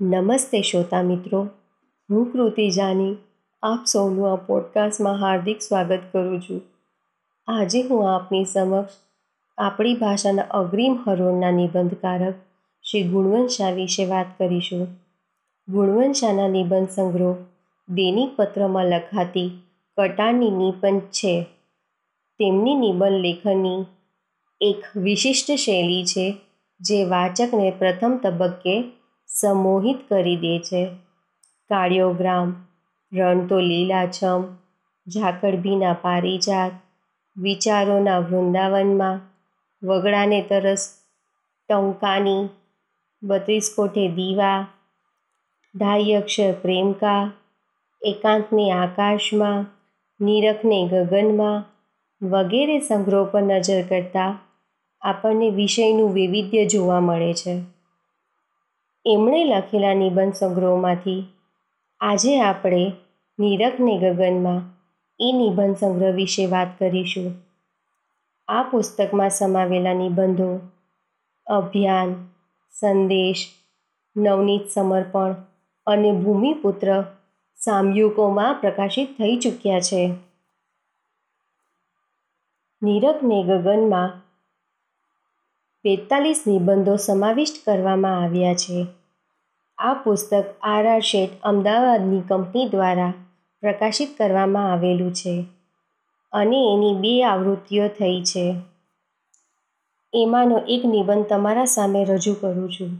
નમસ્તે શ્રોતા મિત્રો. હું કૃતિ જાની આપ સૌનું આ પોડકાસ્ટમાં હાર્દિક સ્વાગત કરું છું. આજે હું આપની સમક્ષ આપણી ભાષાના અગ્રીમ હરોળના નિબંધકારક શ્રી ગુણવંત શાહ વિશે વાત કરીશું. ગુણવંત શાહના નિબંધ સંગ્રહ દૈનિક પત્રમાં લખાતી કટારની નિબંધ છે. તેમની નિબંધ લેખનની એક વિશિષ્ટ શૈલી છે જે વાચકને પ્રથમ તબક્કે સંમોહિત કરી દે છે. કાળિયોગ્રામ રણ તો લીલાછમ, ઝાકળભીના પારિજાત, વિચારોના વૃંદાવનમાં, વગડાને તરસ, ટંકાની, બત્રીસ કોઠે દીવા ઢાઈ અક્ષર પ્રેમકા, એકાંતને આકાશમાં, નીરખને ગગનમાં, વગેરે સંગ્રહો પર નજર કરતાં આપણને વિષયનું વૈવિધ્ય જોવા મળે છે. એમણે લખેલા નિબંધ સંગ્રહોમાંથી આજે આપણે નીરખને ગગનમાં એ નિબંધ સંગ્રહ વિશે વાત કરીશું. આ પુસ્તકમાં સમાવેલા નિબંધો, અભિયાન, સંદેશ, નવનીત સમર્પણ અને ભૂમિપુત્ર સામયુકોમાં પ્રકાશિત થઈ ચૂક્યા છે. નીરખને ગગનમાં બેતાલીસ નિબંધો સમાવિષ્ટ કરવામાં આવ્યા છે. આ પુસ્તક આર આર શેઠ અમદાવાદની કંપની દ્વારા પ્રકાશિત કરવામાં આવેલું છે અને એની બે આવૃત્તિઓ થઈ છે. એમાંનો એક નિબંધ તમારા સામે રજૂ કરું છું.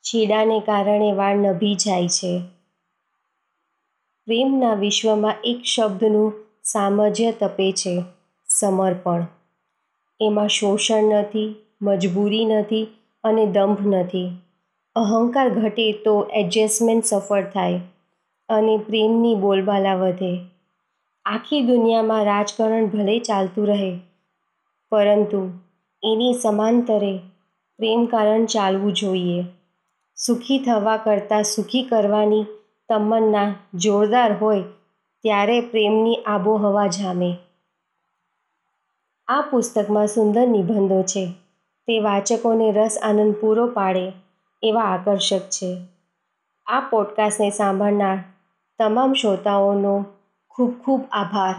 છેડાને કારણે વાળ નભી જાય છે. પ્રેમના વિશ્વમાં એક શબ્દનું સામ્રાજ્ય તપે છે સમર્પણ. એમાં શોષણ નથી મજબૂરી નથી અને દંભ નથી. અહંકાર ઘટે તો એડજસ્ટમેન્ટ સફળ થાય અને પ્રેમની બોલબાલા વધે. આખી દુનિયામાં રાજકારણ ભલે ચાલતું રહે, પરંતુ એની સમાંતરે પ્રેમ કારણ ચાલવું જોઈએ. સુખી થવા કરતાં સુખી કરવાની તમન્ના જોરદાર હોય ત્યારે પ્રેમની આબોહવા જામે. આ પુસ્તકમાં સુંદર નિબંધો છે. તે વાચકોને રસ, આનંદ પૂરો પાડે એવા આકર્ષક છે. આ પોડકાસ્ટને સાંભળનાર તમામ શ્રોતાઓનો ખૂબ ખૂબ આભાર.